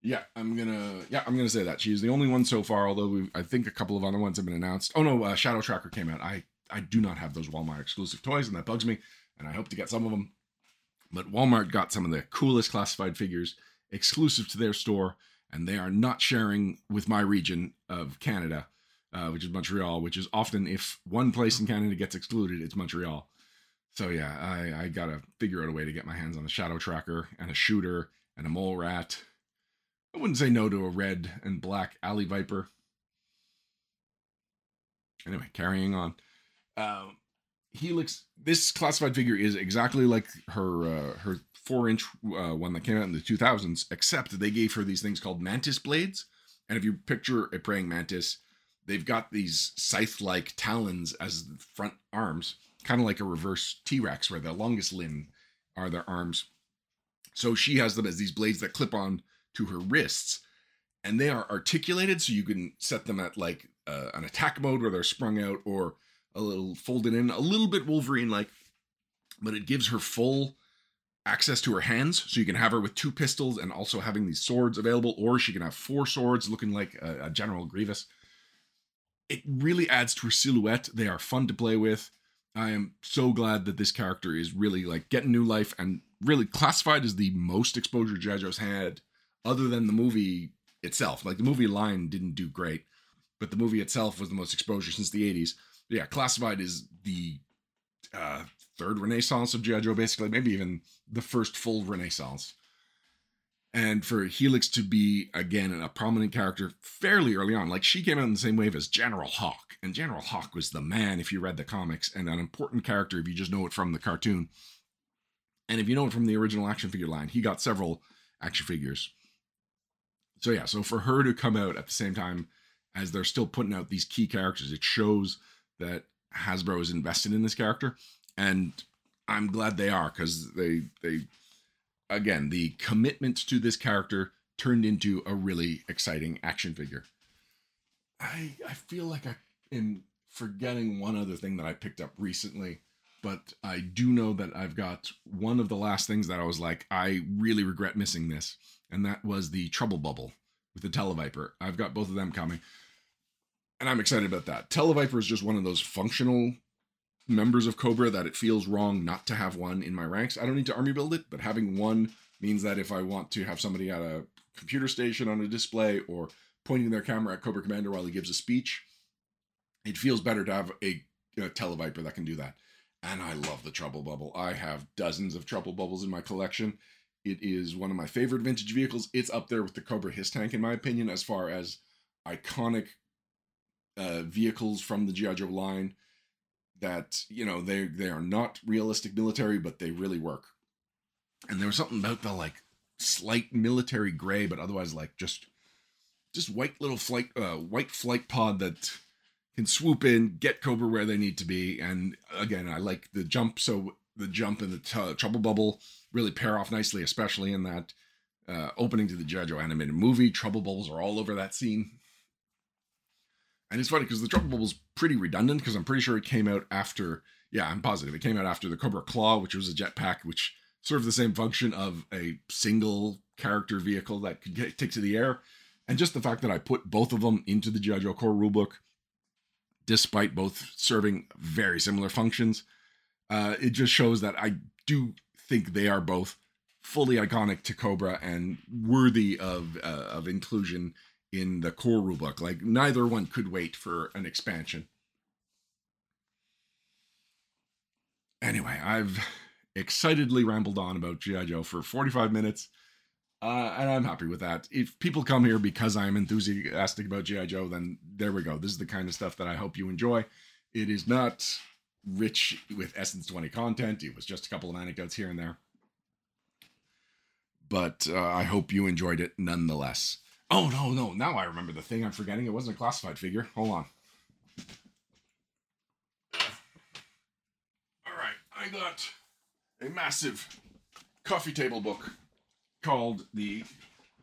yeah, I'm gonna. Yeah, I'm gonna say that she's the only one so far. Although I think a couple of other ones have been announced. Oh no, uh, Shadow Tracker came out. I I do not have those Walmart exclusive toys, and that bugs me. And I hope to get some of them. But Walmart got some of the coolest classified figures exclusive to their store, and they are not sharing with my region of Canada, uh, which is Montreal. Which is often if one place in Canada gets excluded, it's Montreal. So yeah, I I gotta figure out a way to get my hands on the Shadow Tracker and a shooter and a mole rat I wouldn't say no to a red and black alley viper. Anyway, carrying on. Uh, Helix. This classified figure is exactly like her uh, her four inch uh, one that came out in the 2000s, except they gave her these things called mantis blades. And if you picture a praying mantis, they've got these scythe like talons as the front arms, kind of like a reverse T Rex, where the longest limb are their arms. So she has them as these blades that clip on to her wrists and they are articulated so you can set them at like uh, an attack mode where they're sprung out or a little folded in a little bit wolverine like but it gives her full access to her hands so you can have her with two pistols and also having these swords available or she can have four swords looking like a, a general grievous it really adds to her silhouette they are fun to play with i am so glad that this character is really like getting new life and really classified as the most exposure Jajo's had other than the movie itself. Like the movie line didn't do great, but the movie itself was the most exposure since the 80s. Yeah, Classified is the uh, third renaissance of G.I. Joe, basically, maybe even the first full renaissance. And for Helix to be, again, a prominent character fairly early on, like she came out in the same wave as General Hawk. And General Hawk was the man if you read the comics, and an important character if you just know it from the cartoon. And if you know it from the original action figure line, he got several action figures so yeah, so for her to come out at the same time as they're still putting out these key characters, it shows that Hasbro is invested in this character, and I'm glad they are because they they again the commitment to this character turned into a really exciting action figure. I I feel like I am forgetting one other thing that I picked up recently, but I do know that I've got one of the last things that I was like I really regret missing this and that was the Trouble Bubble with the Televiper. I've got both of them coming, and I'm excited about that. Televiper is just one of those functional members of Cobra that it feels wrong not to have one in my ranks. I don't need to army build it, but having one means that if I want to have somebody at a computer station on a display or pointing their camera at Cobra Commander while he gives a speech, it feels better to have a, a Televiper that can do that. and I love the Trouble Bubble. I have dozens of Trouble Bubbles in my collection. It is one of my favorite vintage vehicles. It's up there with the Cobra HISS tank, in my opinion, as far as iconic uh, vehicles from the GI Joe line. That you know they they are not realistic military, but they really work. And there was something about the like slight military gray, but otherwise like just just white little flight uh, white flight pod that can swoop in, get Cobra where they need to be. And again, I like the jump. So the jump and the t- trouble bubble really pair off nicely, especially in that uh, opening to the. Joe animated movie. Trouble bubbles are all over that scene. And it's funny because the trouble bubble's pretty redundant because I'm pretty sure it came out after. Yeah, I'm positive it came out after the Cobra Claw, which was a jetpack, which served the same function of a single character vehicle that could get, take to the air. And just the fact that I put both of them into the G.I. Joe core rulebook despite both serving very similar functions. Uh, it just shows that I do think they are both fully iconic to Cobra and worthy of uh, of inclusion in the core rulebook. Like neither one could wait for an expansion. Anyway, I've excitedly rambled on about GI Joe for 45 minutes. Uh, and I'm happy with that. If people come here because I'm enthusiastic about G.I. Joe, then there we go. This is the kind of stuff that I hope you enjoy. It is not rich with Essence 20 content, it was just a couple of anecdotes here and there. But uh, I hope you enjoyed it nonetheless. Oh, no, no. Now I remember the thing I'm forgetting. It wasn't a classified figure. Hold on. All right. I got a massive coffee table book called The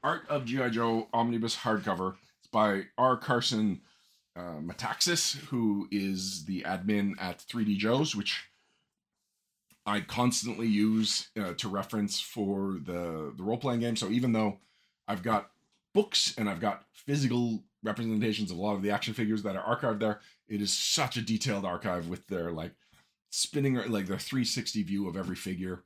Art of G.I. Joe Omnibus Hardcover. It's by R. Carson uh, Metaxas, who is the admin at 3D Joe's, which I constantly use uh, to reference for the, the role playing game. So even though I've got books and I've got physical representations of a lot of the action figures that are archived there, it is such a detailed archive with their like spinning like their 360 view of every figure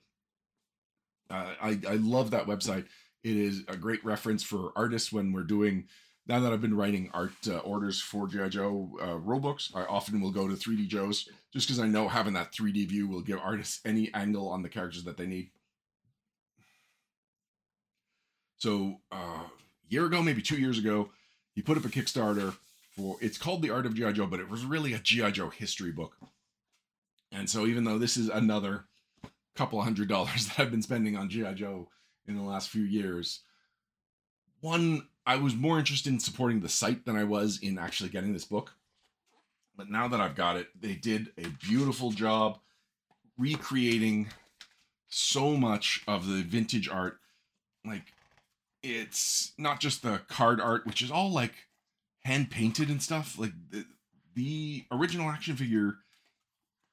uh, I I love that website. It is a great reference for artists when we're doing. Now that I've been writing art uh, orders for GI Joe uh, rule books, I often will go to 3D Joe's just because I know having that 3D view will give artists any angle on the characters that they need. So uh, year ago, maybe two years ago, he put up a Kickstarter for. It's called The Art of GI Joe, but it was really a GI Joe history book. And so even though this is another couple hundred dollars that I've been spending on G.I. Joe in the last few years. One, I was more interested in supporting the site than I was in actually getting this book. But now that I've got it, they did a beautiful job recreating so much of the vintage art. Like, it's not just the card art, which is all like hand painted and stuff. Like, the, the original action figure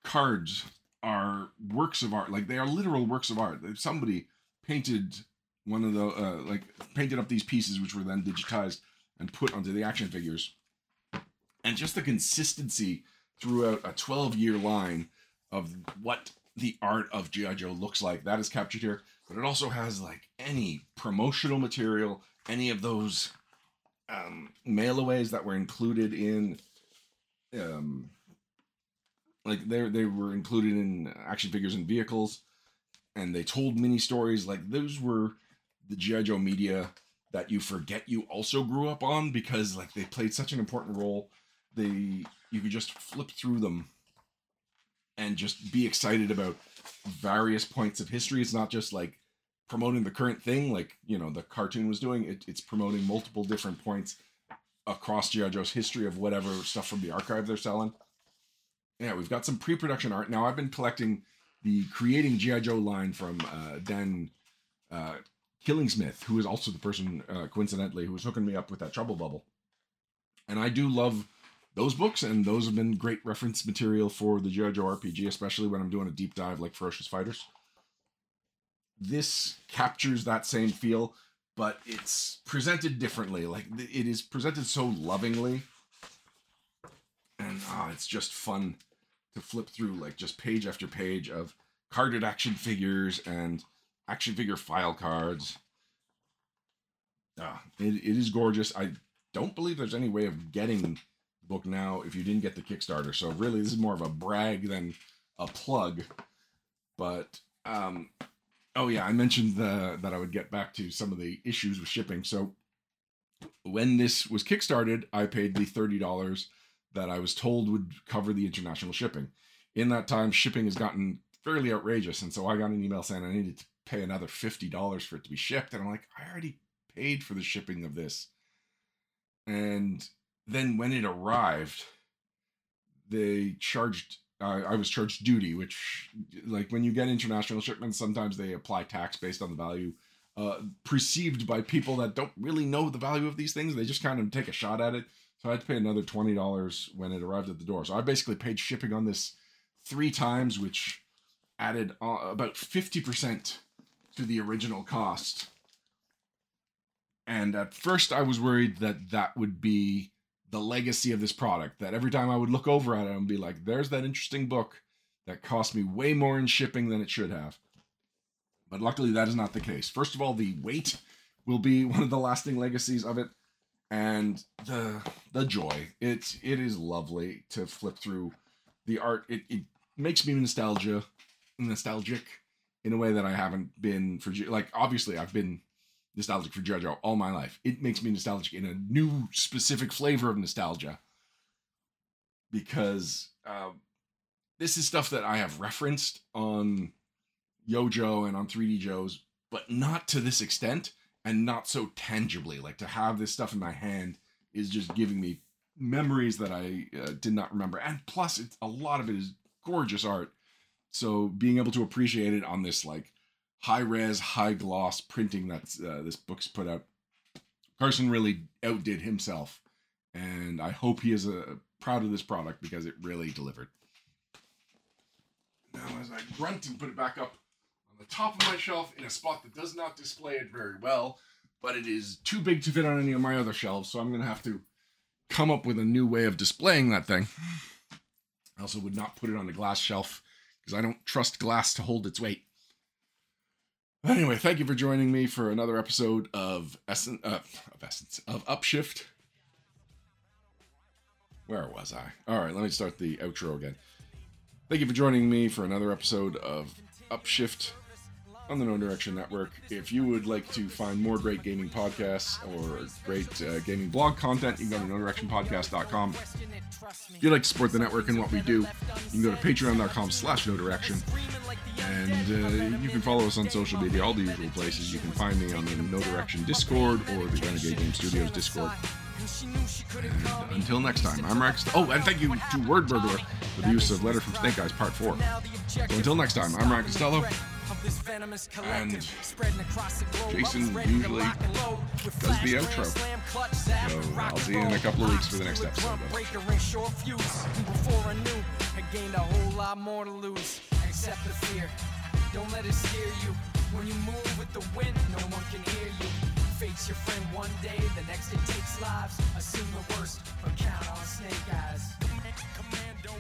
cards are works of art. Like they are literal works of art. Somebody painted one of the uh, like painted up these pieces, which were then digitized and put onto the action figures. And just the consistency throughout a 12 year line of what the art of G.I. Joe looks like. That is captured here. But it also has like any promotional material, any of those um, mailaways that were included in um, like they they were included in action figures and vehicles, and they told mini stories. Like those were the GI Joe media that you forget you also grew up on because like they played such an important role. They you could just flip through them and just be excited about various points of history. It's not just like promoting the current thing, like you know the cartoon was doing. It, it's promoting multiple different points across GI Joe's history of whatever stuff from the archive they're selling yeah, we've got some pre-production art. Now I've been collecting the creating GI Joe line from uh, Dan uh, Killingsmith, who is also the person uh, coincidentally who was hooking me up with that Trouble Bubble. And I do love those books, and those have been great reference material for the GI Joe RPG, especially when I'm doing a deep dive like Ferocious Fighters. This captures that same feel, but it's presented differently. Like it is presented so lovingly and oh, it's just fun to flip through like just page after page of carded action figures and action figure file cards. Ah, it, it is gorgeous. I don't believe there's any way of getting book now if you didn't get the Kickstarter. So really, this is more of a brag than a plug. But um, oh yeah, I mentioned the, that I would get back to some of the issues with shipping. So when this was kickstarted, I paid the thirty dollars that I was told would cover the international shipping. In that time, shipping has gotten fairly outrageous, and so I got an email saying I needed to pay another fifty dollars for it to be shipped, and I'm like, I already paid for the shipping of this. And then when it arrived, they charged. Uh, I was charged duty, which, like when you get international shipments, sometimes they apply tax based on the value uh, perceived by people that don't really know the value of these things. They just kind of take a shot at it. So I had to pay another twenty dollars when it arrived at the door. So I basically paid shipping on this three times, which added uh, about fifty percent to the original cost. And at first, I was worried that that would be the legacy of this product. That every time I would look over at it and be like, "There's that interesting book that cost me way more in shipping than it should have." But luckily, that is not the case. First of all, the weight will be one of the lasting legacies of it and the the joy it's it is lovely to flip through the art it, it makes me nostalgia nostalgic in a way that i haven't been for like obviously i've been nostalgic for jojo all my life it makes me nostalgic in a new specific flavor of nostalgia because uh, this is stuff that i have referenced on YoJoe and on 3d joes but not to this extent and not so tangibly. Like to have this stuff in my hand is just giving me memories that I uh, did not remember. And plus, it's a lot of it is gorgeous art. So being able to appreciate it on this like high res, high gloss printing that uh, this book's put out, Carson really outdid himself, and I hope he is uh, proud of this product because it really delivered. Now, as I grunt and put it back up on the top of my shelf in a spot that does not display it very well, but it is too big to fit on any of my other shelves, so I'm going to have to come up with a new way of displaying that thing. I also would not put it on a glass shelf because I don't trust glass to hold its weight. Anyway, thank you for joining me for another episode of Essence, uh, of Essence, of Upshift. Where was I? All right, let me start the outro again. Thank you for joining me for another episode of Upshift on the No Direction Network. If you would like to find more great gaming podcasts or great uh, gaming blog content, you can go to NoDirectionPodcast.com. If you'd like to support the network and what we do, you can go to patreon.com slash no direction. And uh, you can follow us on social media, all the usual places. You can find me on the No Direction Discord or the Renegade Game Studios Discord. And until next time, I'm Rex. Oh, and thank you to Wordburglar for the use of Letter from Snake Eyes Part 4. So until next time, I'm Ryan Costello this venomous collective spreading across the globe. Jason usually does the outro. So I'll see you in a couple of weeks for the next episode. Before I knew, I gained a whole lot more to lose. The fear. Don't let it you. When you move with the wind, no one can hear you. Your friend one day, the next it takes lives. Assume the worst, but count on snake eyes. Commando,